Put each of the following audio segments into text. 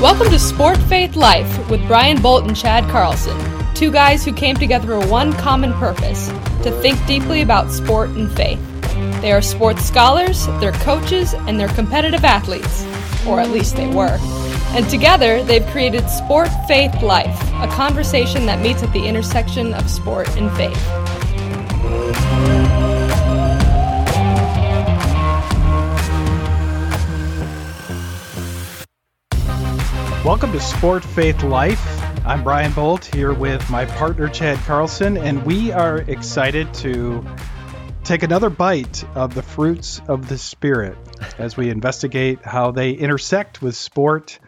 Welcome to Sport Faith Life with Brian Bolt and Chad Carlson, two guys who came together for one common purpose to think deeply about sport and faith. They are sports scholars, they're coaches, and they're competitive athletes, or at least they were. And together, they've created Sport Faith Life, a conversation that meets at the intersection of sport and faith. Welcome to Sport Faith Life. I'm Brian Bolt here with my partner Chad Carlson, and we are excited to take another bite of the fruits of the Spirit as we investigate how they intersect with sport.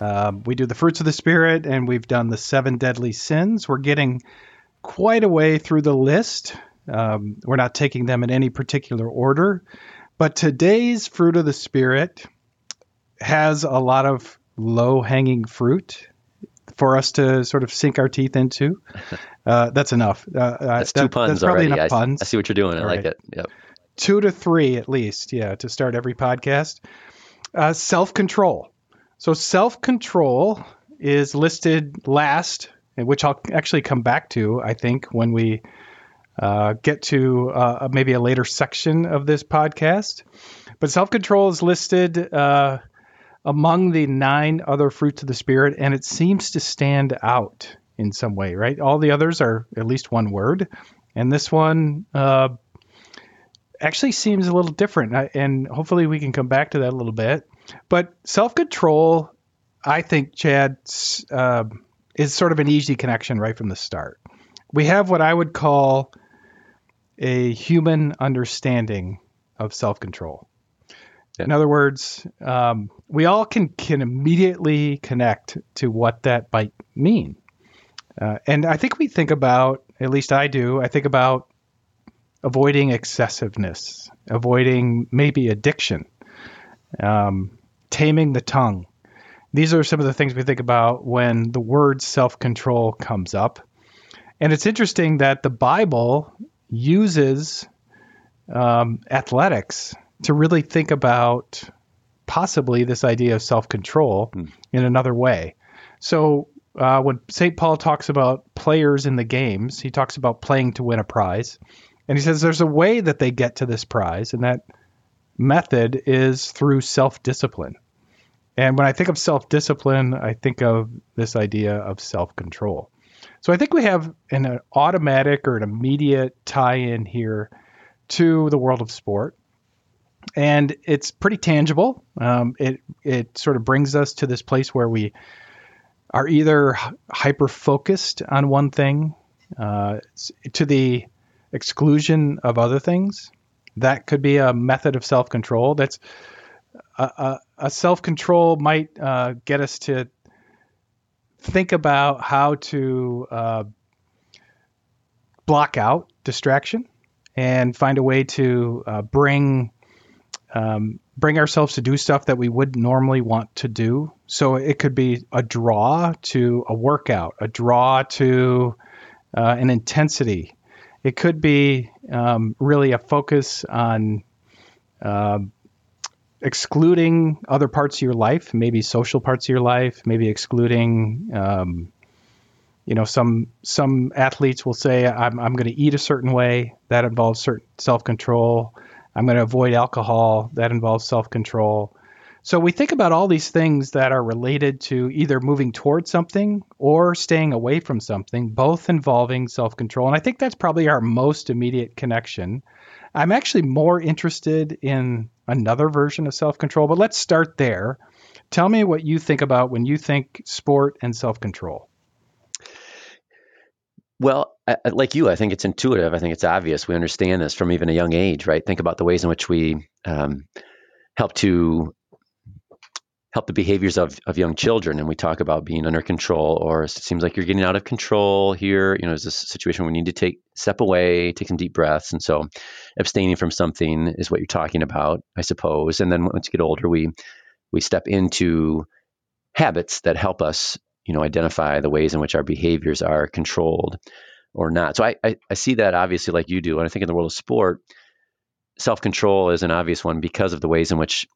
Um, we do the fruits of the Spirit, and we've done the seven deadly sins. We're getting quite a way through the list. Um, we're not taking them in any particular order, but today's fruit of the Spirit has a lot of low hanging fruit for us to sort of sink our teeth into. Uh, that's enough. Uh, that's two puns that's probably already. enough I, puns. I see what you're doing. I All like right. it. Yep. Two to three at least, yeah, to start every podcast. Uh, self control. So self control is listed last, which I'll actually come back to. I think when we uh, get to uh, maybe a later section of this podcast. But self control is listed uh, among the nine other fruits of the Spirit, and it seems to stand out in some way, right? All the others are at least one word, and this one uh, actually seems a little different. And hopefully, we can come back to that a little bit. But self control, I think, Chad, uh, is sort of an easy connection right from the start. We have what I would call a human understanding of self control. In other words, um, we all can can immediately connect to what that might mean, uh, and I think we think about, at least I do, I think about avoiding excessiveness, avoiding maybe addiction, um, taming the tongue. These are some of the things we think about when the word self control comes up, and it's interesting that the Bible uses um, athletics to really think about possibly this idea of self control in another way. So, uh, when St. Paul talks about players in the games, he talks about playing to win a prize. And he says there's a way that they get to this prize, and that method is through self discipline. And when I think of self discipline, I think of this idea of self control. So I think we have an, an automatic or an immediate tie in here to the world of sport and it's pretty tangible. Um, it it sort of brings us to this place where we are either hyper focused on one thing uh, to the exclusion of other things. That could be a method of self control. That's a, a, a self control might uh, get us to think about how to uh, block out distraction and find a way to uh, bring um, bring ourselves to do stuff that we would normally want to do. So it could be a draw to a workout, a draw to uh, an intensity. It could be um, really a focus on um excluding other parts of your life, maybe social parts of your life, maybe excluding. Um, you know, some some athletes will say, "I'm I'm going to eat a certain way." That involves certain self control. I'm going to avoid alcohol. That involves self control. So we think about all these things that are related to either moving towards something or staying away from something, both involving self control. And I think that's probably our most immediate connection. I'm actually more interested in another version of self control, but let's start there. Tell me what you think about when you think sport and self control. Well, I, like you, I think it's intuitive. I think it's obvious. We understand this from even a young age, right? Think about the ways in which we um, help to help the behaviors of, of young children. And we talk about being under control, or it seems like you're getting out of control here. You know, is this a situation we need to take step away, take some deep breaths, and so abstaining from something is what you're talking about, I suppose. And then once you get older, we we step into habits that help us, you know, identify the ways in which our behaviors are controlled or not. So I, I, I see that obviously like you do. And I think in the world of sport, self control is an obvious one because of the ways in which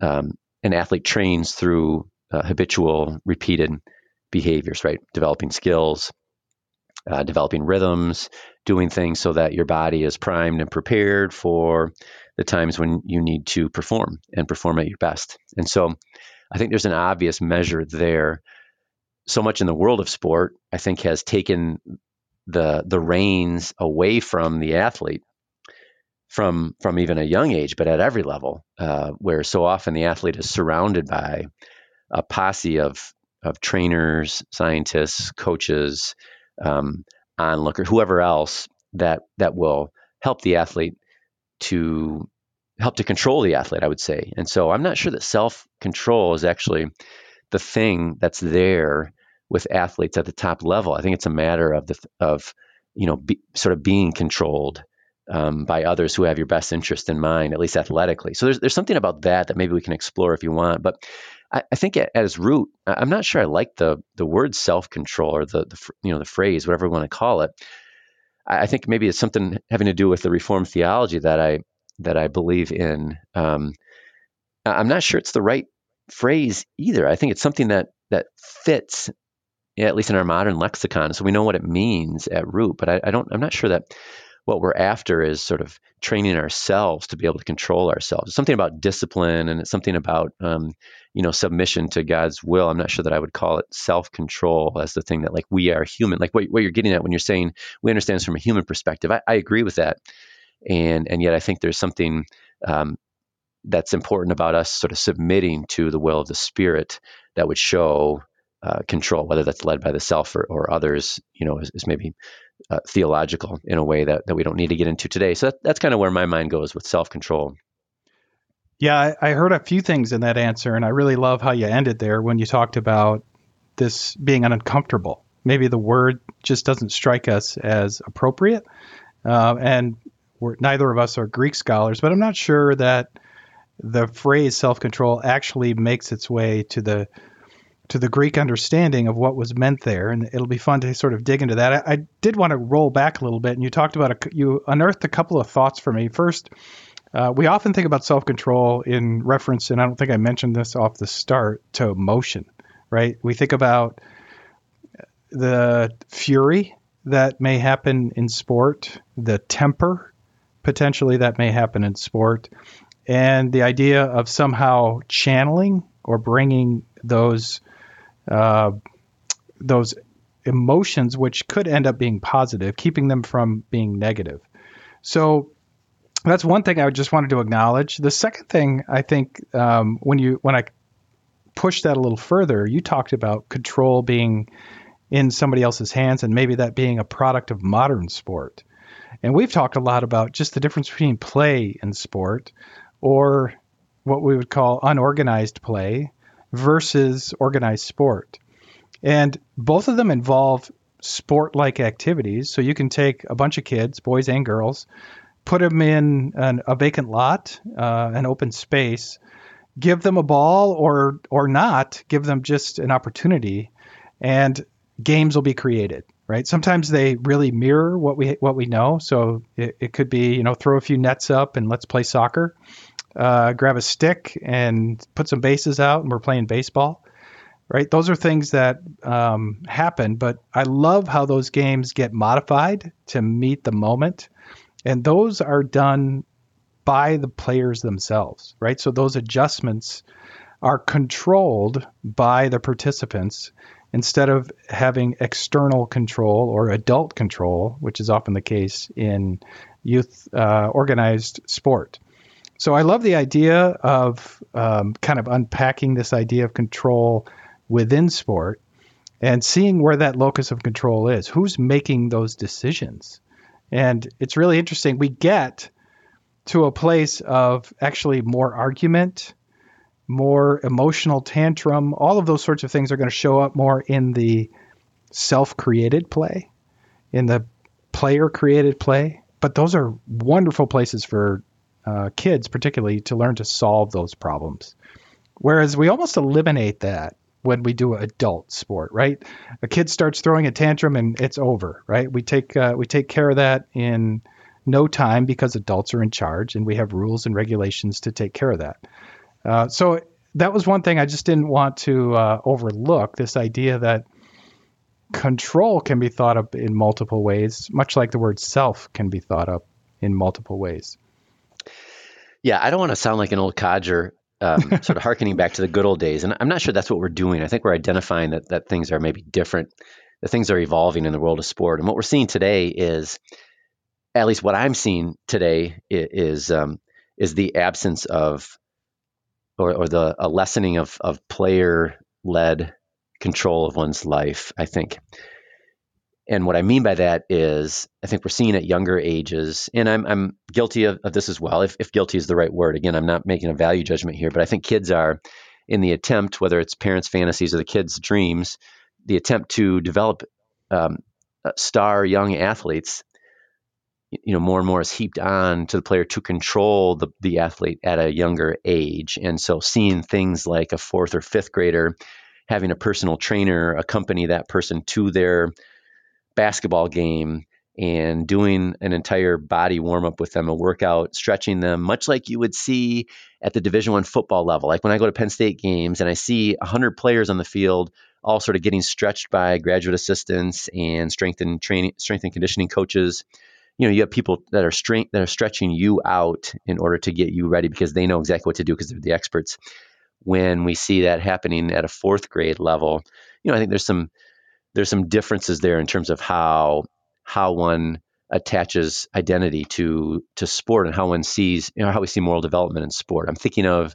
um, an athlete trains through uh, habitual, repeated behaviors, right? Developing skills, uh, developing rhythms, doing things so that your body is primed and prepared for the times when you need to perform and perform at your best. And so I think there's an obvious measure there. So much in the world of sport, I think, has taken the the reins away from the athlete from from even a young age, but at every level, uh, where so often the athlete is surrounded by a posse of of trainers, scientists, coaches, um, onlookers, whoever else that that will help the athlete to help to control the athlete. I would say, and so I'm not sure that self control is actually the thing that's there with athletes at the top level. I think it's a matter of the of you know be, sort of being controlled um, by others who have your best interest in mind, at least athletically. So there's there's something about that that maybe we can explore if you want. But I, I think at, at, its root, I'm not sure I like the the word self control or the, the you know the phrase whatever we want to call it. I, I, think maybe it's something having to do with the Reformed theology that I that I believe in. Um, I'm not sure it's the right phrase either. I think it's something that that fits at least in our modern lexicon, so we know what it means at root. But I, I don't. I'm not sure that what we're after is sort of training ourselves to be able to control ourselves. It's something about discipline and it's something about um, you know submission to God's will. I'm not sure that I would call it self control as the thing that like we are human. Like what, what you're getting at when you're saying we understand this from a human perspective. I, I agree with that, and and yet I think there's something um, that's important about us sort of submitting to the will of the Spirit that would show uh, control, whether that's led by the self or, or others, you know, is, is maybe uh, theological in a way that, that we don't need to get into today. So that, that's kind of where my mind goes with self control. Yeah, I, I heard a few things in that answer, and I really love how you ended there when you talked about this being uncomfortable. Maybe the word just doesn't strike us as appropriate. Uh, and neither of us are Greek scholars, but I'm not sure that the phrase self control actually makes its way to the to the Greek understanding of what was meant there, and it'll be fun to sort of dig into that. I, I did want to roll back a little bit, and you talked about a, you unearthed a couple of thoughts for me. First, uh, we often think about self control in reference, and I don't think I mentioned this off the start, to emotion, right? We think about the fury that may happen in sport, the temper potentially that may happen in sport, and the idea of somehow channeling or bringing those uh, those emotions, which could end up being positive, keeping them from being negative. So that's one thing I just wanted to acknowledge. The second thing I think um, when you when I push that a little further, you talked about control being in somebody else's hands and maybe that being a product of modern sport. And we've talked a lot about just the difference between play and sport or what we would call unorganized play versus organized sport. And both of them involve sport like activities. So you can take a bunch of kids, boys and girls, put them in an, a vacant lot, uh, an open space, give them a ball or or not, give them just an opportunity, and games will be created. Right. Sometimes they really mirror what we what we know. So it, it could be you know throw a few nets up and let's play soccer uh, grab a stick and put some bases out, and we're playing baseball. Right? Those are things that um, happen, but I love how those games get modified to meet the moment, and those are done by the players themselves. Right? So those adjustments are controlled by the participants instead of having external control or adult control, which is often the case in youth uh, organized sport. So I love the idea of um, kind of unpacking this idea of control within sport and seeing where that locus of control is. Who's making those decisions? And it's really interesting. We get to a place of actually more argument, more emotional tantrum. All of those sorts of things are going to show up more in the self created play, in the player created play. But those are wonderful places for uh, kids, particularly, to learn to solve those problems. Whereas we almost eliminate that when we do adult sport, right? A kid starts throwing a tantrum and it's over, right? We take uh, we take care of that in no time because adults are in charge and we have rules and regulations to take care of that. Uh, so that was one thing I just didn't want to uh, overlook. This idea that control can be thought of in multiple ways, much like the word self can be thought of in multiple ways. Yeah, I don't want to sound like an old codger, um, sort of harkening back to the good old days. And I'm not sure that's what we're doing. I think we're identifying that, that things are maybe different, that things are evolving in the world of sport. And what we're seeing today is, at least what I'm seeing today, is um, is the absence of, or, or the a lessening of of player led control of one's life. I think and what I mean by that is, I think we're seeing at younger ages, and I'm, I'm guilty of, of this as well, if, if guilty is the right word. Again, I'm not making a value judgment here, but I think kids are in the attempt, whether it's parents' fantasies or the kids' dreams, the attempt to develop um, star young athletes, you know, more and more is heaped on to the player to control the, the athlete at a younger age. And so seeing things like a fourth or fifth grader having a personal trainer accompany that person to their basketball game and doing an entire body warm up with them, a workout, stretching them, much like you would see at the Division One football level. Like when I go to Penn State games and I see 100 players on the field, all sort of getting stretched by graduate assistants and strength and training, strength and conditioning coaches. You know, you have people that are that are stretching you out in order to get you ready because they know exactly what to do because they're the experts. When we see that happening at a fourth grade level, you know, I think there's some there's some differences there in terms of how how one attaches identity to to sport and how one sees you know how we see moral development in sport. I'm thinking of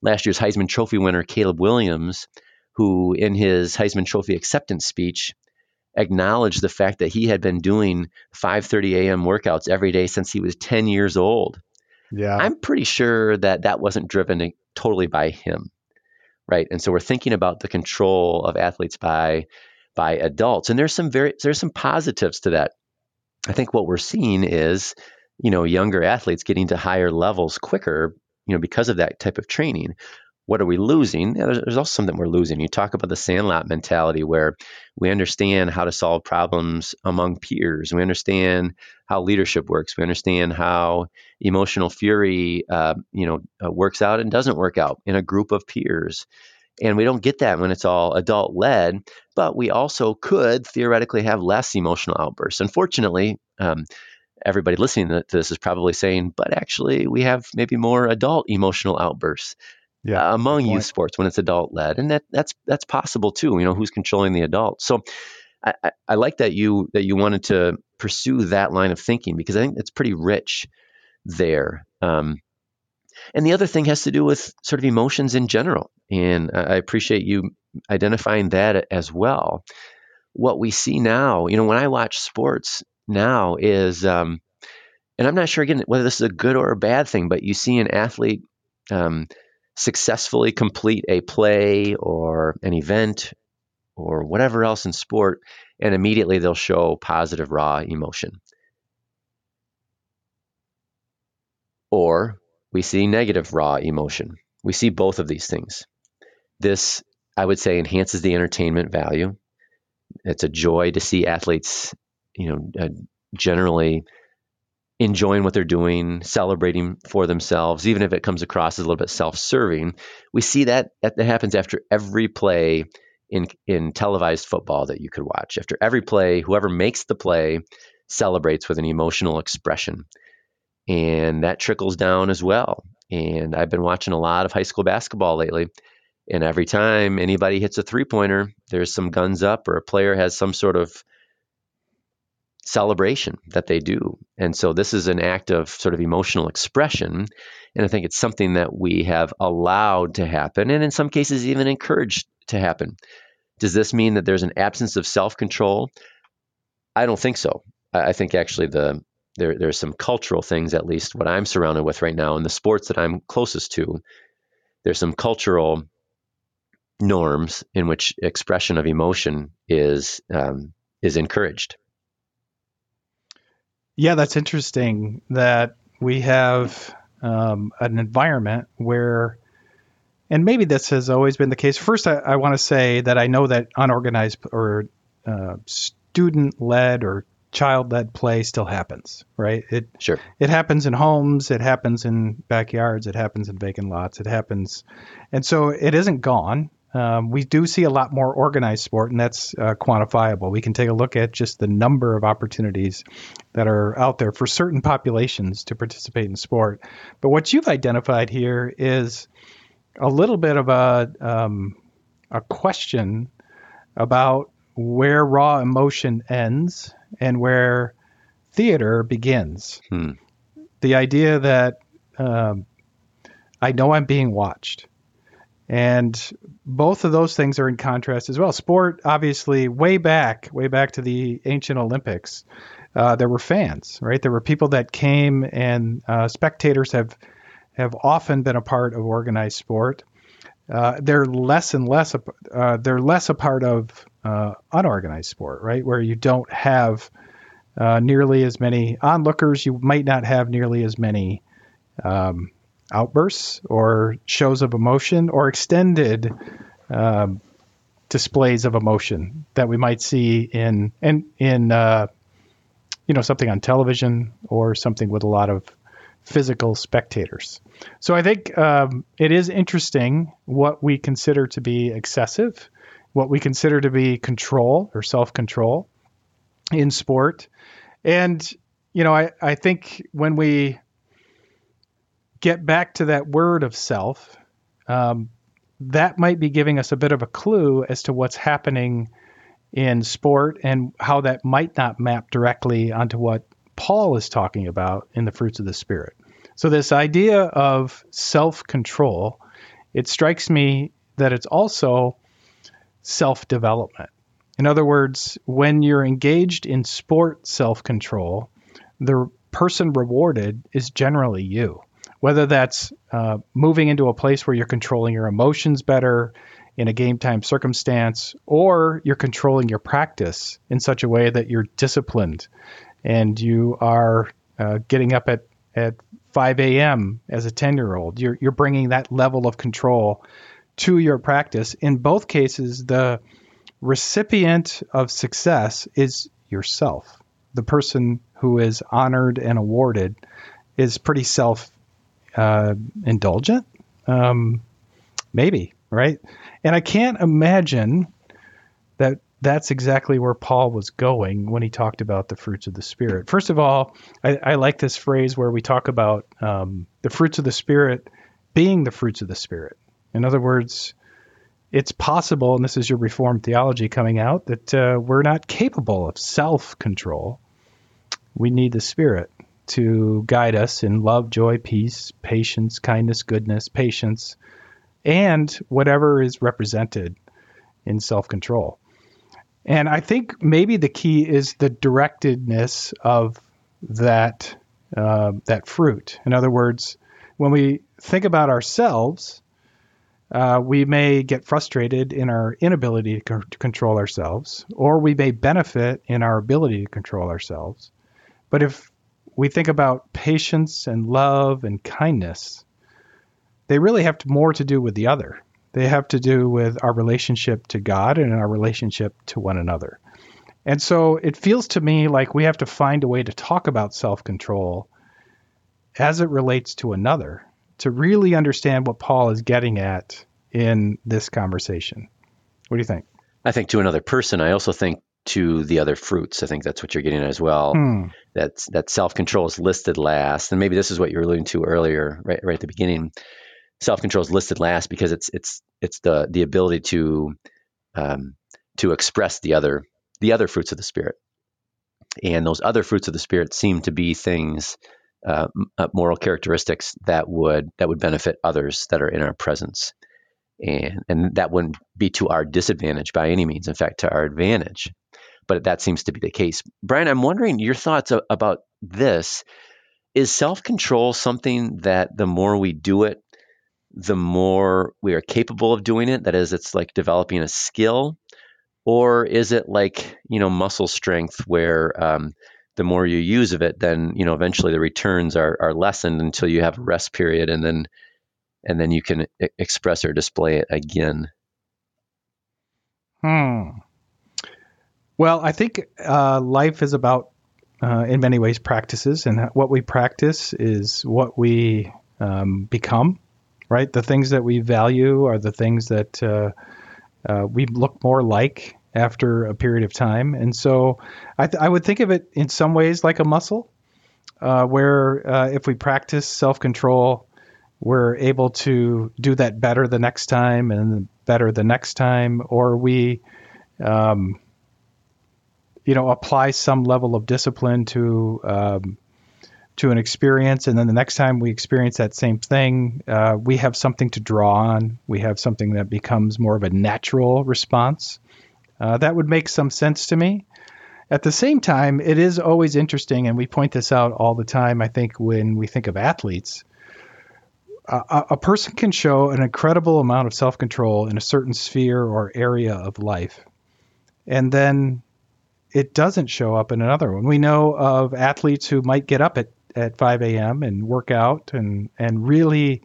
last year's Heisman Trophy winner Caleb Williams, who in his Heisman Trophy acceptance speech acknowledged the fact that he had been doing 5:30 a.m. workouts every day since he was 10 years old. Yeah. I'm pretty sure that that wasn't driven totally by him. Right? And so we're thinking about the control of athletes by by adults. And there's some very there's some positives to that. I think what we're seeing is, you know, younger athletes getting to higher levels quicker, you know, because of that type of training. What are we losing? There's, there's also something we're losing. You talk about the sandlot mentality where we understand how to solve problems among peers. We understand how leadership works. We understand how emotional fury, uh, you know, uh, works out and doesn't work out in a group of peers. And we don't get that when it's all adult led, but we also could theoretically have less emotional outbursts. Unfortunately, um, everybody listening to this is probably saying, but actually, we have maybe more adult emotional outbursts. Yeah, uh, among youth sports when it's adult led, and that that's that's possible too. You know, who's controlling the adult? So, I, I, I like that you that you wanted to pursue that line of thinking because I think it's pretty rich there. Um, and the other thing has to do with sort of emotions in general. And I appreciate you identifying that as well. What we see now, you know, when I watch sports now is, um, and I'm not sure again whether this is a good or a bad thing, but you see an athlete um, successfully complete a play or an event or whatever else in sport, and immediately they'll show positive raw emotion. Or we see negative raw emotion. We see both of these things. This, I would say, enhances the entertainment value. It's a joy to see athletes, you know, uh, generally enjoying what they're doing, celebrating for themselves, even if it comes across as a little bit self-serving. We see that that happens after every play in in televised football that you could watch. After every play, whoever makes the play celebrates with an emotional expression and that trickles down as well. And I've been watching a lot of high school basketball lately. And every time anybody hits a three pointer, there's some guns up, or a player has some sort of celebration that they do. And so this is an act of sort of emotional expression. And I think it's something that we have allowed to happen, and in some cases, even encouraged to happen. Does this mean that there's an absence of self control? I don't think so. I think actually the there there's some cultural things at least what I'm surrounded with right now in the sports that I'm closest to there's some cultural norms in which expression of emotion is um, is encouraged yeah that's interesting that we have um, an environment where and maybe this has always been the case first i, I want to say that i know that unorganized or uh, student led or child-led play still happens, right? It Sure. it happens in homes, it happens in backyards, it happens in vacant lots, it happens, and so it isn't gone. Um, we do see a lot more organized sport, and that's uh, quantifiable. We can take a look at just the number of opportunities that are out there for certain populations to participate in sport. But what you've identified here is a little bit of a um, a question about where raw emotion ends and where theater begins. Hmm. The idea that um, I know I'm being watched. And both of those things are in contrast as well. Sport, obviously, way back, way back to the ancient Olympics, uh, there were fans, right? There were people that came, and uh, spectators have have often been a part of organized sport. Uh, they're less and less. A, uh, they're less a part of uh, unorganized sport, right? Where you don't have uh, nearly as many onlookers. You might not have nearly as many um, outbursts or shows of emotion or extended um, displays of emotion that we might see in in uh, you know something on television or something with a lot of physical spectators. So I think um, it is interesting what we consider to be excessive, what we consider to be control or self control in sport. And, you know, I, I think when we get back to that word of self, um, that might be giving us a bit of a clue as to what's happening in sport and how that might not map directly onto what Paul is talking about in the fruits of the Spirit. So, this idea of self control, it strikes me that it's also self development. In other words, when you're engaged in sport self control, the person rewarded is generally you. Whether that's uh, moving into a place where you're controlling your emotions better in a game time circumstance, or you're controlling your practice in such a way that you're disciplined and you are uh, getting up at, at 5 a.m. as a 10 year old. You're, you're bringing that level of control to your practice. In both cases, the recipient of success is yourself. The person who is honored and awarded is pretty self uh, indulgent. Um, maybe, right? And I can't imagine that that's exactly where Paul was going when he talked about the fruits of the Spirit. First of all, I, I like this phrase where we talk about um, the fruits of the Spirit being the fruits of the Spirit. In other words, it's possible, and this is your Reformed theology coming out, that uh, we're not capable of self control. We need the Spirit to guide us in love, joy, peace, patience, kindness, goodness, patience, and whatever is represented in self control. And I think maybe the key is the directedness of that uh, that fruit. In other words, when we think about ourselves, uh, we may get frustrated in our inability to, co- to control ourselves, or we may benefit in our ability to control ourselves. But if we think about patience and love and kindness, they really have to, more to do with the other. They have to do with our relationship to God and our relationship to one another. And so it feels to me like we have to find a way to talk about self control as it relates to another to really understand what Paul is getting at in this conversation. What do you think? I think to another person. I also think to the other fruits. I think that's what you're getting at as well. Hmm. That's that self control is listed last, and maybe this is what you were alluding to earlier, right, right at the beginning. Self control is listed last because it's it's it's the the ability to um, to express the other the other fruits of the spirit, and those other fruits of the spirit seem to be things uh, moral characteristics that would that would benefit others that are in our presence, and and that wouldn't be to our disadvantage by any means. In fact, to our advantage. But that seems to be the case. Brian, I'm wondering your thoughts about this. Is self control something that the more we do it, the more we are capable of doing it? That is, it's like developing a skill, or is it like you know muscle strength where um, the more you use of it, then you know eventually the returns are are lessened until you have a rest period, and then and then you can express or display it again. Hmm. Well, I think uh, life is about uh, in many ways, practices, and what we practice is what we um, become. Right, the things that we value are the things that uh, uh, we look more like after a period of time. And so, I, th- I would think of it in some ways like a muscle, uh, where uh, if we practice self control, we're able to do that better the next time and better the next time, or we um, you know, apply some level of discipline to um, to an experience, and then the next time we experience that same thing, uh, we have something to draw on. We have something that becomes more of a natural response. Uh, that would make some sense to me. At the same time, it is always interesting, and we point this out all the time. I think when we think of athletes, a, a person can show an incredible amount of self control in a certain sphere or area of life, and then it doesn't show up in another one. We know of athletes who might get up at, at 5 a.m. and work out and, and really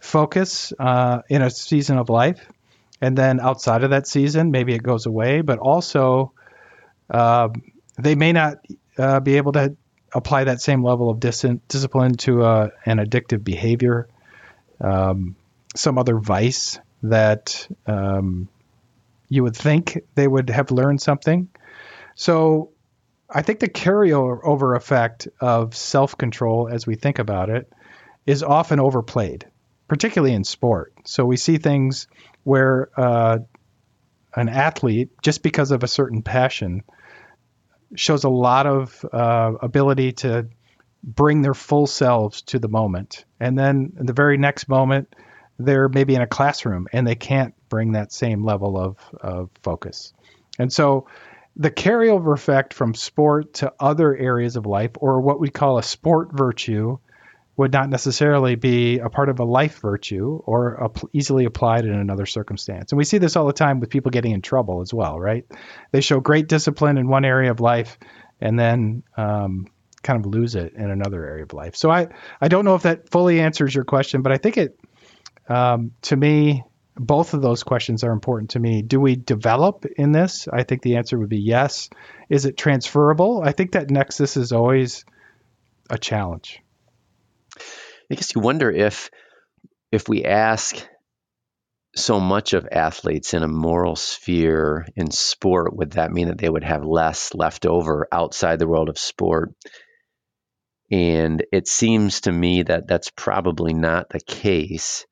focus uh, in a season of life. And then outside of that season, maybe it goes away, but also uh, they may not uh, be able to apply that same level of dis- discipline to uh, an addictive behavior, um, some other vice that um, you would think they would have learned something. So I think the carryover effect of self control, as we think about it, is often overplayed, particularly in sport. So we see things where uh, an athlete, just because of a certain passion, shows a lot of uh, ability to bring their full selves to the moment. And then the very next moment, they're maybe in a classroom and they can't bring that same level of, of focus. And so the carryover effect from sport to other areas of life, or what we call a sport virtue, would not necessarily be a part of a life virtue or easily applied in another circumstance. And we see this all the time with people getting in trouble as well, right? They show great discipline in one area of life and then um, kind of lose it in another area of life. So I, I don't know if that fully answers your question, but I think it, um, to me, both of those questions are important to me. Do we develop in this? I think the answer would be yes. Is it transferable? I think that nexus is always a challenge. I guess you wonder if if we ask so much of athletes in a moral sphere in sport, would that mean that they would have less left over outside the world of sport? And it seems to me that that's probably not the case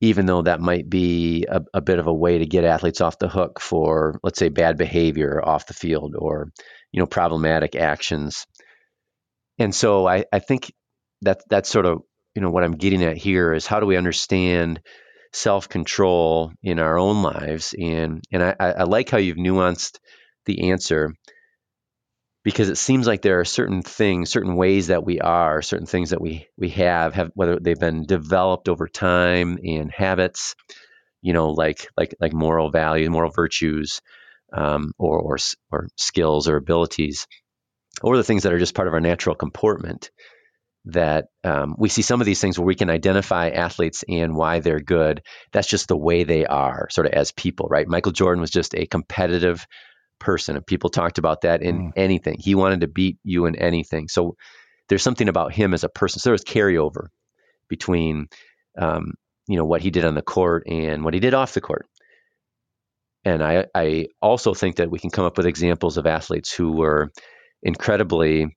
even though that might be a, a, bit of a way to get athletes off the hook for, let's say, bad behavior off the field or, you know, problematic actions. And so I, I think that that's sort of, you know, what I'm getting at here is how do we understand self-control in our own lives? And and I, I like how you've nuanced the answer because it seems like there are certain things, certain ways that we are, certain things that we we have, have whether they've been developed over time and habits, you know, like like like moral values, moral virtues, um, or, or or skills or abilities, or the things that are just part of our natural comportment. That um, we see some of these things where we can identify athletes and why they're good. That's just the way they are, sort of as people, right? Michael Jordan was just a competitive person. And people talked about that in mm. anything. He wanted to beat you in anything. So there's something about him as a person. So there was carryover between, um, you know, what he did on the court and what he did off the court. And I, I also think that we can come up with examples of athletes who were incredibly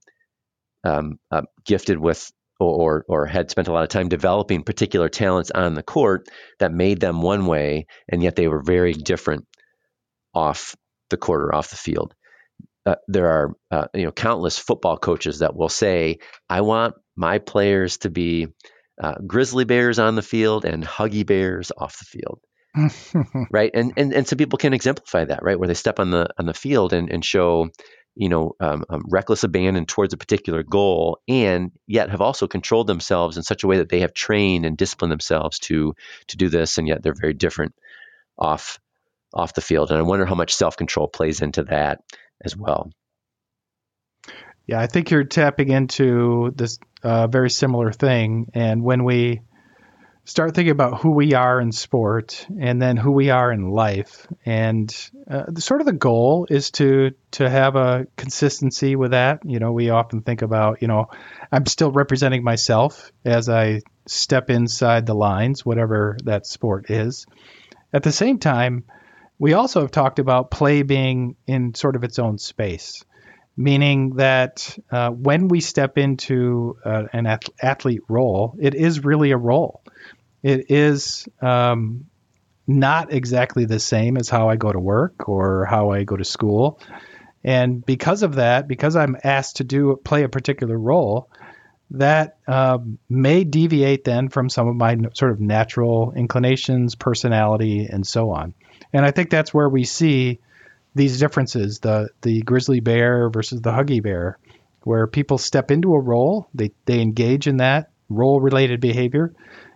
um, uh, gifted with or, or had spent a lot of time developing particular talents on the court that made them one way, and yet they were very different off the quarter off the field. Uh, there are uh, you know countless football coaches that will say, "I want my players to be uh, grizzly bears on the field and huggy bears off the field." right, and, and and some people can exemplify that, right, where they step on the on the field and and show you know um, um, reckless abandon towards a particular goal, and yet have also controlled themselves in such a way that they have trained and disciplined themselves to to do this, and yet they're very different off off the field. And I wonder how much self control plays into that as well. Yeah, I think you're tapping into this uh, very similar thing. And when we start thinking about who we are in sport and then who we are in life. And uh, the, sort of the goal is to to have a consistency with that. You know, we often think about, you know, I'm still representing myself as I step inside the lines, whatever that sport is. At the same time, we also have talked about play being in sort of its own space meaning that uh, when we step into uh, an athlete role, it is really a role. It is um, not exactly the same as how I go to work or how I go to school. And because of that, because I'm asked to do play a particular role, that um, may deviate then from some of my sort of natural inclinations, personality, and so on. And I think that's where we see these differences the the grizzly bear versus the huggy bear where people step into a role they they engage in that role related behavior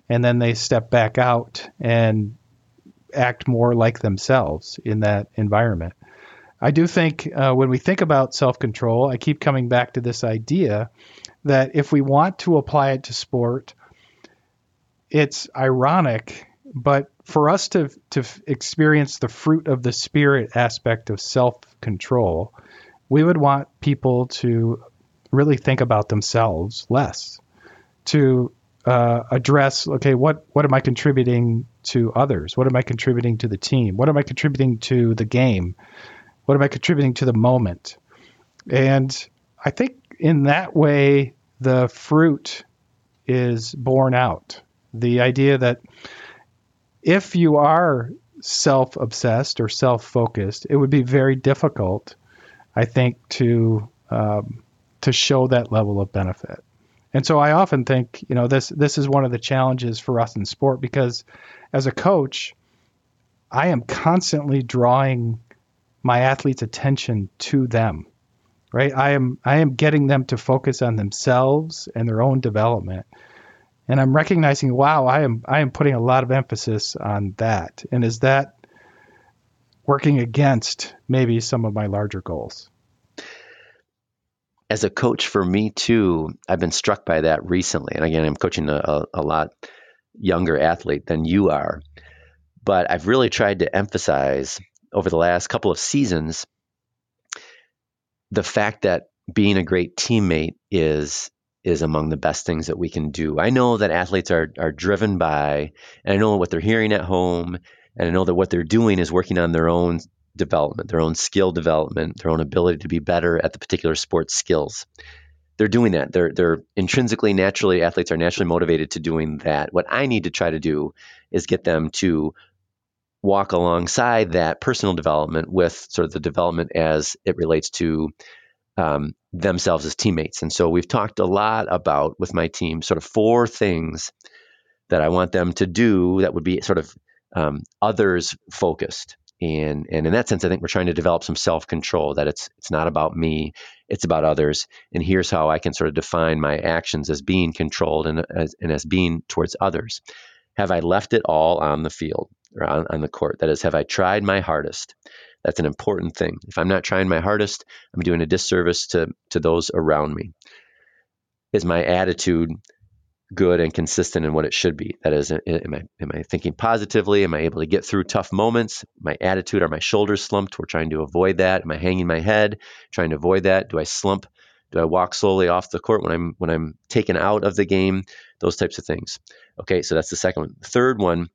and then they step back out and act more like themselves in that environment. I do think uh, when we think about self-control i keep coming back to this idea that if we want to apply it to sport it's ironic but for us to to experience the fruit of the spirit aspect of self control, we would want people to really think about themselves less, to uh, address okay what what am I contributing to others? What am I contributing to the team? What am I contributing to the game? What am I contributing to the moment? And I think in that way the fruit is borne out. The idea that if you are self obsessed or self focused, it would be very difficult, I think, to um, to show that level of benefit. And so I often think, you know, this this is one of the challenges for us in sport because as a coach, I am constantly drawing my athletes' attention to them. Right? I am I am getting them to focus on themselves and their own development and I'm recognizing, wow, I am I am putting a lot of emphasis on that. And is that working against maybe some of my larger goals? As a coach for me too, I've been struck by that recently. And again, I'm coaching a, a, a lot younger athlete than you are. But I've really tried to emphasize over the last couple of seasons the fact that being a great teammate is is among the best things that we can do. I know that athletes are are driven by, and I know what they're hearing at home, and I know that what they're doing is working on their own development, their own skill development, their own ability to be better at the particular sports skills. They're doing that. They're they're intrinsically, naturally, athletes are naturally motivated to doing that. What I need to try to do is get them to walk alongside that personal development with sort of the development as it relates to um, themselves as teammates. And so we've talked a lot about with my team sort of four things that I want them to do that would be sort of um, others focused. And, and in that sense, I think we're trying to develop some self control that it's, it's not about me, it's about others. And here's how I can sort of define my actions as being controlled and as, and as being towards others. Have I left it all on the field or on, on the court? That is, have I tried my hardest? That's an important thing. If I'm not trying my hardest, I'm doing a disservice to, to those around me. Is my attitude good and consistent in what it should be? That is, am I, am I thinking positively? Am I able to get through tough moments? My attitude, are my shoulders slumped? We're trying to avoid that. Am I hanging my head, trying to avoid that? Do I slump? Do I walk slowly off the court when I'm when I'm taken out of the game? Those types of things. Okay, so that's the second one. Third one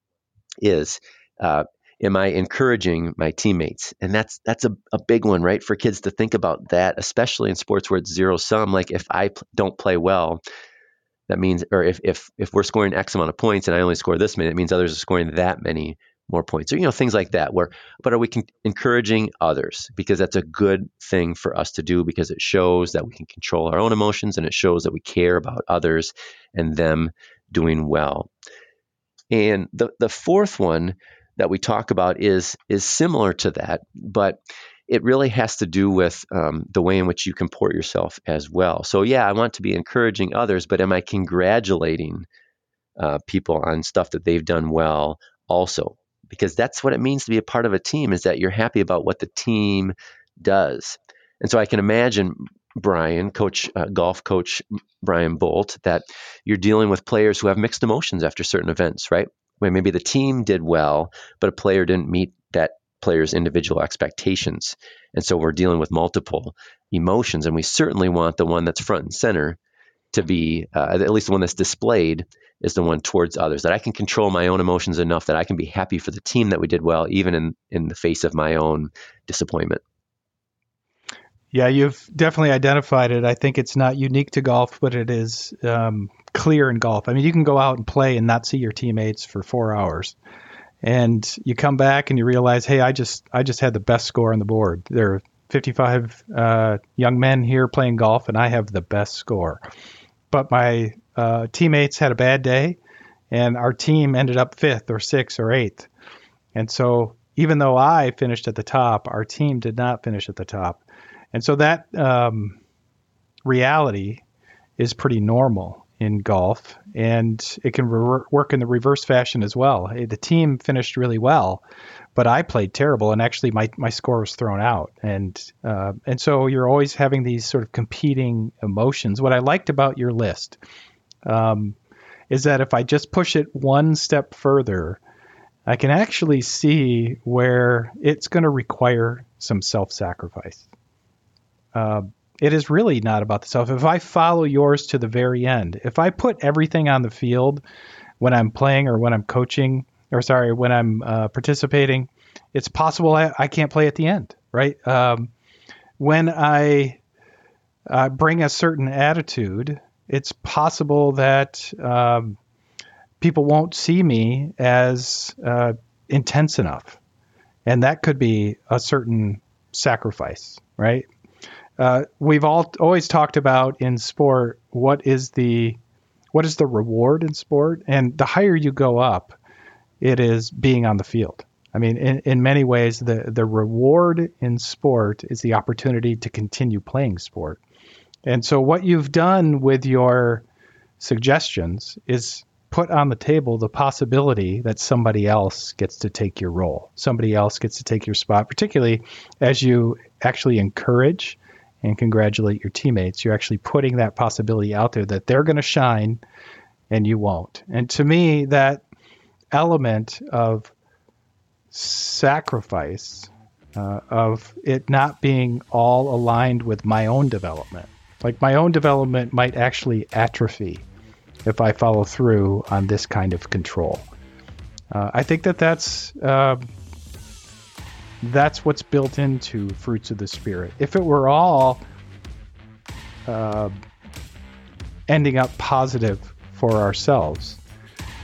is uh, am I encouraging my teammates? And that's that's a, a big one, right? For kids to think about that, especially in sports where it's zero sum. Like if I don't play well, that means, or if if if we're scoring X amount of points and I only score this many, it means others are scoring that many more points, or you know things like that. Where, but are we con- encouraging others? Because that's a good thing for us to do because it shows that we can control our own emotions and it shows that we care about others and them doing well. And the the fourth one that we talk about is is similar to that, but it really has to do with um, the way in which you comport yourself as well. So yeah, I want to be encouraging others, but am I congratulating uh, people on stuff that they've done well also? Because that's what it means to be a part of a team is that you're happy about what the team does. And so I can imagine Brian, coach, uh, golf coach Brian Bolt, that you're dealing with players who have mixed emotions after certain events, right? Maybe the team did well, but a player didn't meet that player's individual expectations. And so we're dealing with multiple emotions, and we certainly want the one that's front and center to be, uh, at least the one that's displayed, is the one towards others. That I can control my own emotions enough that I can be happy for the team that we did well, even in, in the face of my own disappointment. Yeah, you've definitely identified it. I think it's not unique to golf, but it is um, clear in golf. I mean, you can go out and play and not see your teammates for four hours, and you come back and you realize, hey, I just I just had the best score on the board. There are 55 uh, young men here playing golf, and I have the best score. But my uh, teammates had a bad day, and our team ended up fifth or sixth or eighth. And so, even though I finished at the top, our team did not finish at the top. And so that um, reality is pretty normal in golf, and it can re- work in the reverse fashion as well. The team finished really well, but I played terrible, and actually my, my score was thrown out. And uh, and so you're always having these sort of competing emotions. What I liked about your list um, is that if I just push it one step further, I can actually see where it's going to require some self-sacrifice uh, it is really not about the self. If I follow yours to the very end, if I put everything on the field when I'm playing or when I'm coaching, or sorry, when I'm uh, participating, it's possible I, I, can't play at the end, right? Um, when I uh, bring a certain attitude, it's possible that um, people won't see me as uh, intense enough. And that could be a certain sacrifice, right? Uh, we've all always talked about in sport what is the what is the reward in sport, and the higher you go up, it is being on the field. I mean, in, in many ways, the the reward in sport is the opportunity to continue playing sport. And so, what you've done with your suggestions is put on the table the possibility that somebody else gets to take your role. Somebody else gets to take your spot, particularly as you actually encourage and congratulate your teammates. You're actually putting that possibility out there that they're going to shine and you won't. And to me, that element of sacrifice, uh, of it not being all aligned with my own development, like my own development might actually atrophy if I follow through on this kind of control. Uh, I think that that's uh, that's what's built into fruits of the spirit. If it were all uh, ending up positive for ourselves,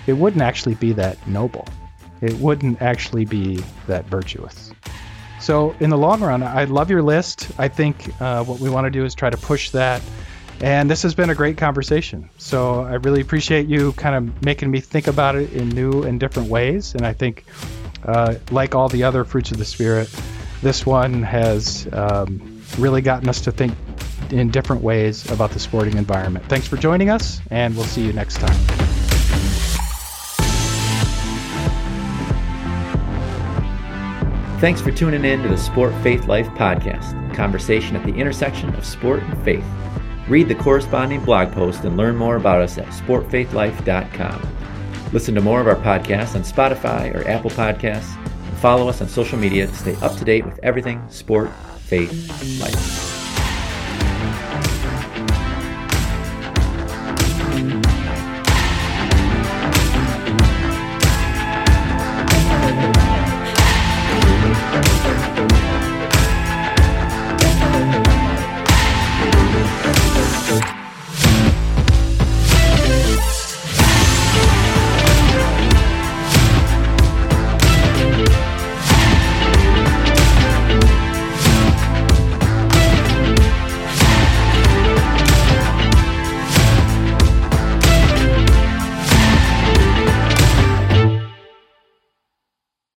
it wouldn't actually be that noble. It wouldn't actually be that virtuous. So, in the long run, I love your list. I think uh, what we want to do is try to push that. And this has been a great conversation. So, I really appreciate you kind of making me think about it in new and different ways. And I think uh, like all the other fruits of the Spirit, this one has um, really gotten us to think in different ways about the sporting environment. Thanks for joining us, and we'll see you next time. Thanks for tuning in to the Sport Faith Life podcast, conversation at the intersection of sport and faith. Read the corresponding blog post and learn more about us at sportfaithlife.com. Listen to more of our podcasts on Spotify or Apple Podcasts. And follow us on social media to stay up to date with everything sport, faith, life.